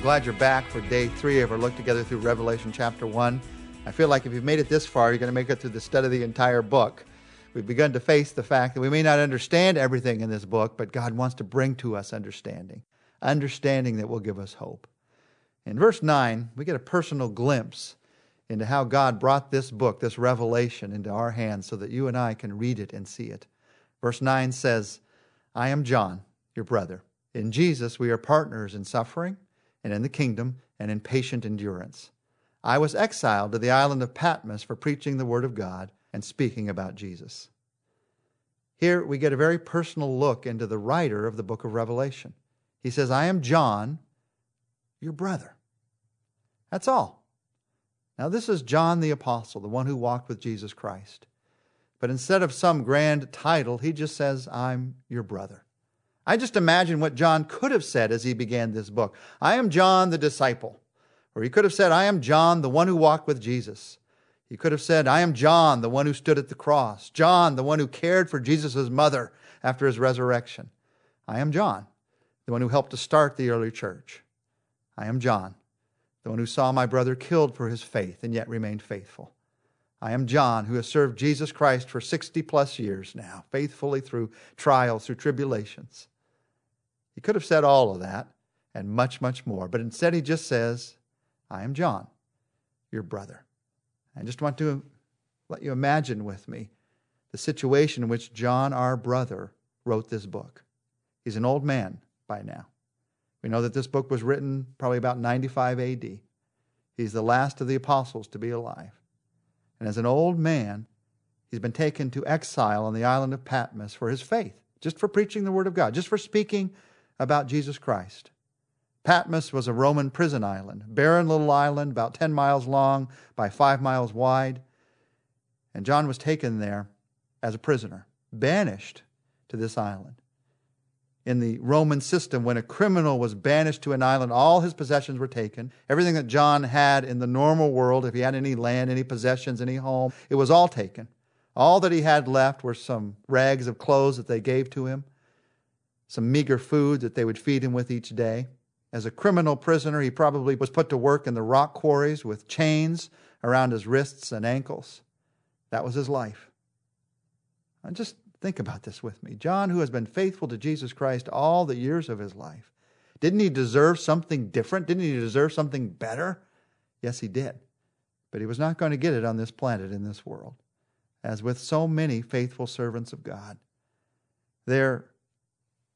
I'm glad you're back for day three of our look together through Revelation chapter 1. I feel like if you've made it this far, you're going to make it through the study of the entire book. We've begun to face the fact that we may not understand everything in this book, but God wants to bring to us understanding, understanding that will give us hope. In verse 9, we get a personal glimpse into how God brought this book, this revelation, into our hands so that you and I can read it and see it. Verse 9 says, I am John, your brother. In Jesus, we are partners in suffering and in the kingdom and in patient endurance. I was exiled to the island of Patmos for preaching the word of God and speaking about Jesus. Here we get a very personal look into the writer of the book of Revelation. He says, I am John, your brother. That's all. Now, this is John the Apostle, the one who walked with Jesus Christ. But instead of some grand title, he just says, I'm your brother. I just imagine what John could have said as he began this book. I am John the disciple. Or he could have said, I am John, the one who walked with Jesus. He could have said, I am John, the one who stood at the cross. John, the one who cared for Jesus' mother after his resurrection. I am John, the one who helped to start the early church. I am John, the one who saw my brother killed for his faith and yet remained faithful. I am John, who has served Jesus Christ for 60 plus years now, faithfully through trials, through tribulations. He could have said all of that and much, much more, but instead he just says, I am John, your brother. I just want to let you imagine with me the situation in which John, our brother, wrote this book. He's an old man by now. We know that this book was written probably about 95 AD. He's the last of the apostles to be alive. And as an old man, he's been taken to exile on the island of Patmos for his faith, just for preaching the word of God, just for speaking about Jesus Christ. Patmos was a Roman prison island, barren little island, about 10 miles long by 5 miles wide. And John was taken there as a prisoner, banished to this island. In the Roman system, when a criminal was banished to an island, all his possessions were taken. Everything that John had in the normal world, if he had any land, any possessions, any home, it was all taken. All that he had left were some rags of clothes that they gave to him, some meager food that they would feed him with each day. As a criminal prisoner, he probably was put to work in the rock quarries with chains around his wrists and ankles. That was his life. And just think about this with me. John, who has been faithful to Jesus Christ all the years of his life, didn't he deserve something different? Didn't he deserve something better? Yes, he did. But he was not going to get it on this planet, in this world. As with so many faithful servants of God, their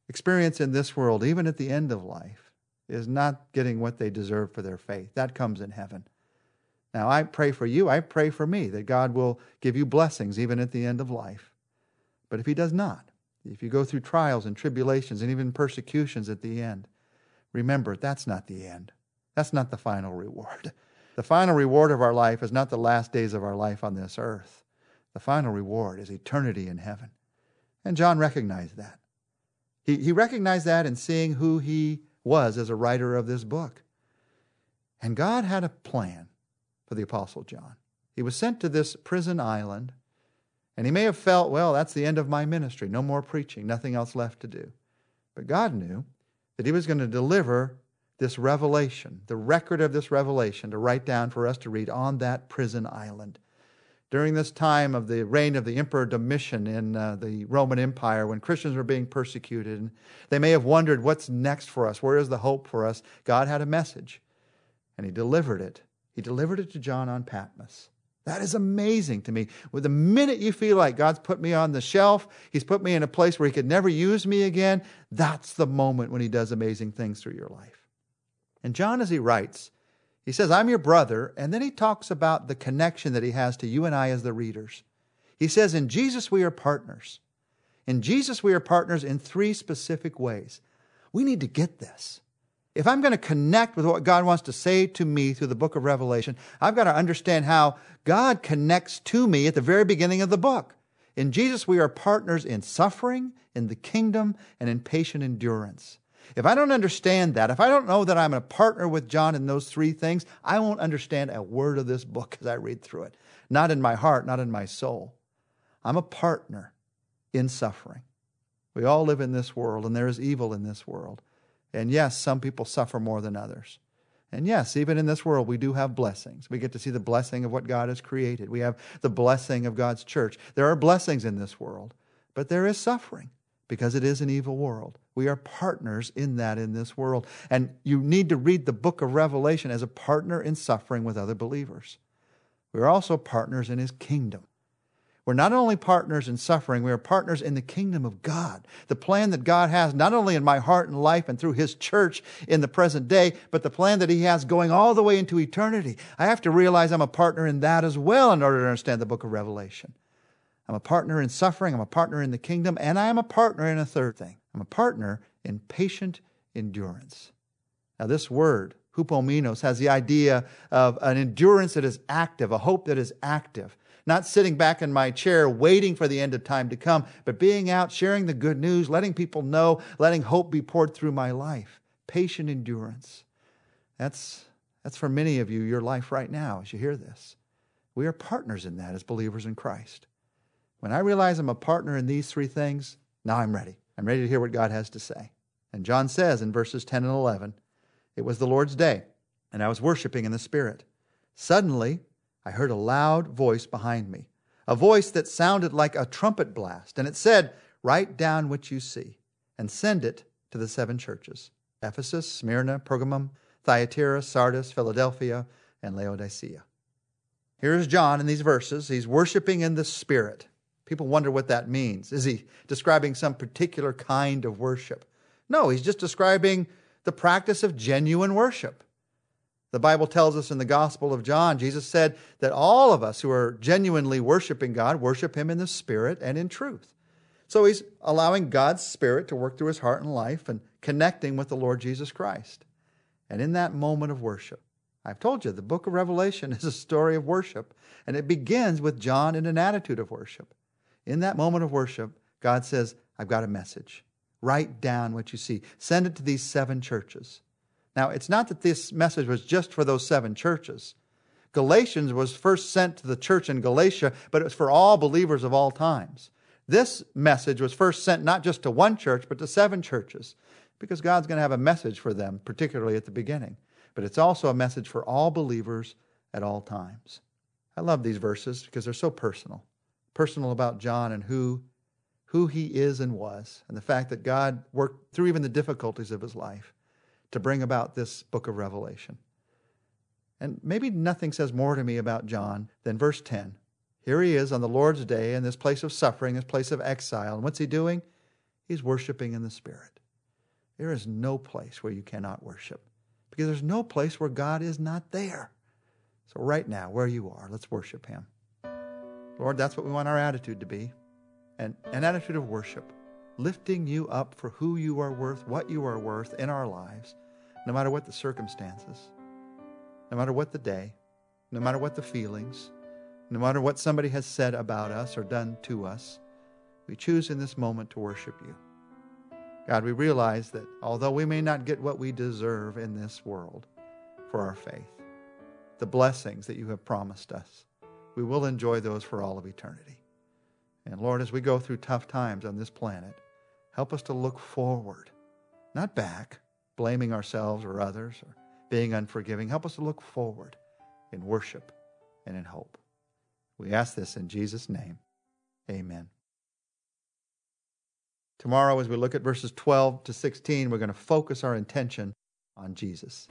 experience in this world, even at the end of life, is not getting what they deserve for their faith. That comes in heaven. Now, I pray for you, I pray for me that God will give you blessings even at the end of life. But if He does not, if you go through trials and tribulations and even persecutions at the end, remember that's not the end. That's not the final reward. The final reward of our life is not the last days of our life on this earth. The final reward is eternity in heaven. And John recognized that. He, he recognized that in seeing who he was as a writer of this book. And God had a plan for the Apostle John. He was sent to this prison island, and he may have felt, well, that's the end of my ministry. No more preaching, nothing else left to do. But God knew that he was going to deliver this revelation, the record of this revelation, to write down for us to read on that prison island during this time of the reign of the Emperor Domitian in uh, the Roman Empire, when Christians were being persecuted, they may have wondered, what's next for us? Where is the hope for us? God had a message, and He delivered it. He delivered it to John on Patmos. That is amazing to me. With the minute you feel like God's put me on the shelf, He's put me in a place where He could never use me again, that's the moment when He does amazing things through your life. And John, as he writes, he says, I'm your brother, and then he talks about the connection that he has to you and I as the readers. He says, In Jesus we are partners. In Jesus we are partners in three specific ways. We need to get this. If I'm going to connect with what God wants to say to me through the book of Revelation, I've got to understand how God connects to me at the very beginning of the book. In Jesus, we are partners in suffering, in the kingdom, and in patient endurance. If I don't understand that, if I don't know that I'm a partner with John in those three things, I won't understand a word of this book as I read through it. Not in my heart, not in my soul. I'm a partner in suffering. We all live in this world, and there is evil in this world. And yes, some people suffer more than others. And yes, even in this world, we do have blessings. We get to see the blessing of what God has created. We have the blessing of God's church. There are blessings in this world, but there is suffering because it is an evil world. We are partners in that in this world. And you need to read the book of Revelation as a partner in suffering with other believers. We are also partners in his kingdom. We're not only partners in suffering, we are partners in the kingdom of God. The plan that God has, not only in my heart and life and through His church in the present day, but the plan that He has going all the way into eternity. I have to realize I'm a partner in that as well in order to understand the book of Revelation. I'm a partner in suffering, I'm a partner in the kingdom, and I am a partner in a third thing. I'm a partner in patient endurance. Now, this word, hupomenos, has the idea of an endurance that is active, a hope that is active not sitting back in my chair waiting for the end of time to come, but being out, sharing the good news, letting people know, letting hope be poured through my life. Patient endurance. That's, that's for many of you your life right now as you hear this. We are partners in that as believers in Christ. When I realize I'm a partner in these three things, now I'm ready. I'm ready to hear what God has to say. And John says in verses 10 and 11, It was the Lord's day, and I was worshiping in the Spirit. Suddenly, I heard a loud voice behind me, a voice that sounded like a trumpet blast, and it said, Write down what you see and send it to the seven churches Ephesus, Smyrna, Pergamum, Thyatira, Sardis, Philadelphia, and Laodicea. Here's John in these verses. He's worshiping in the Spirit. People wonder what that means. Is he describing some particular kind of worship? No, he's just describing the practice of genuine worship. The Bible tells us in the Gospel of John, Jesus said that all of us who are genuinely worshiping God worship Him in the Spirit and in truth. So He's allowing God's Spirit to work through His heart and life and connecting with the Lord Jesus Christ. And in that moment of worship, I've told you the book of Revelation is a story of worship, and it begins with John in an attitude of worship. In that moment of worship, God says, I've got a message. Write down what you see, send it to these seven churches. Now, it's not that this message was just for those seven churches. Galatians was first sent to the church in Galatia, but it was for all believers of all times. This message was first sent not just to one church, but to seven churches, because God's going to have a message for them, particularly at the beginning. But it's also a message for all believers at all times. I love these verses because they're so personal. Personal about John and who, who he is and was, and the fact that God worked through even the difficulties of his life to bring about this book of Revelation. And maybe nothing says more to me about John than verse 10. Here he is on the Lord's day in this place of suffering, this place of exile. And what's he doing? He's worshiping in the Spirit. There is no place where you cannot worship because there's no place where God is not there. So, right now, where you are, let's worship him. Lord, that's what we want our attitude to be an, an attitude of worship, lifting you up for who you are worth, what you are worth in our lives no matter what the circumstances, no matter what the day, no matter what the feelings, no matter what somebody has said about us or done to us, we choose in this moment to worship you. God, we realize that although we may not get what we deserve in this world for our faith, the blessings that you have promised us, we will enjoy those for all of eternity. And Lord, as we go through tough times on this planet, help us to look forward, not back, blaming ourselves or others or being unforgiving. Help us to look forward in worship and in hope. We ask this in Jesus' name. Amen. Tomorrow, as we look at verses 12 to 16, we're going to focus our intention on Jesus.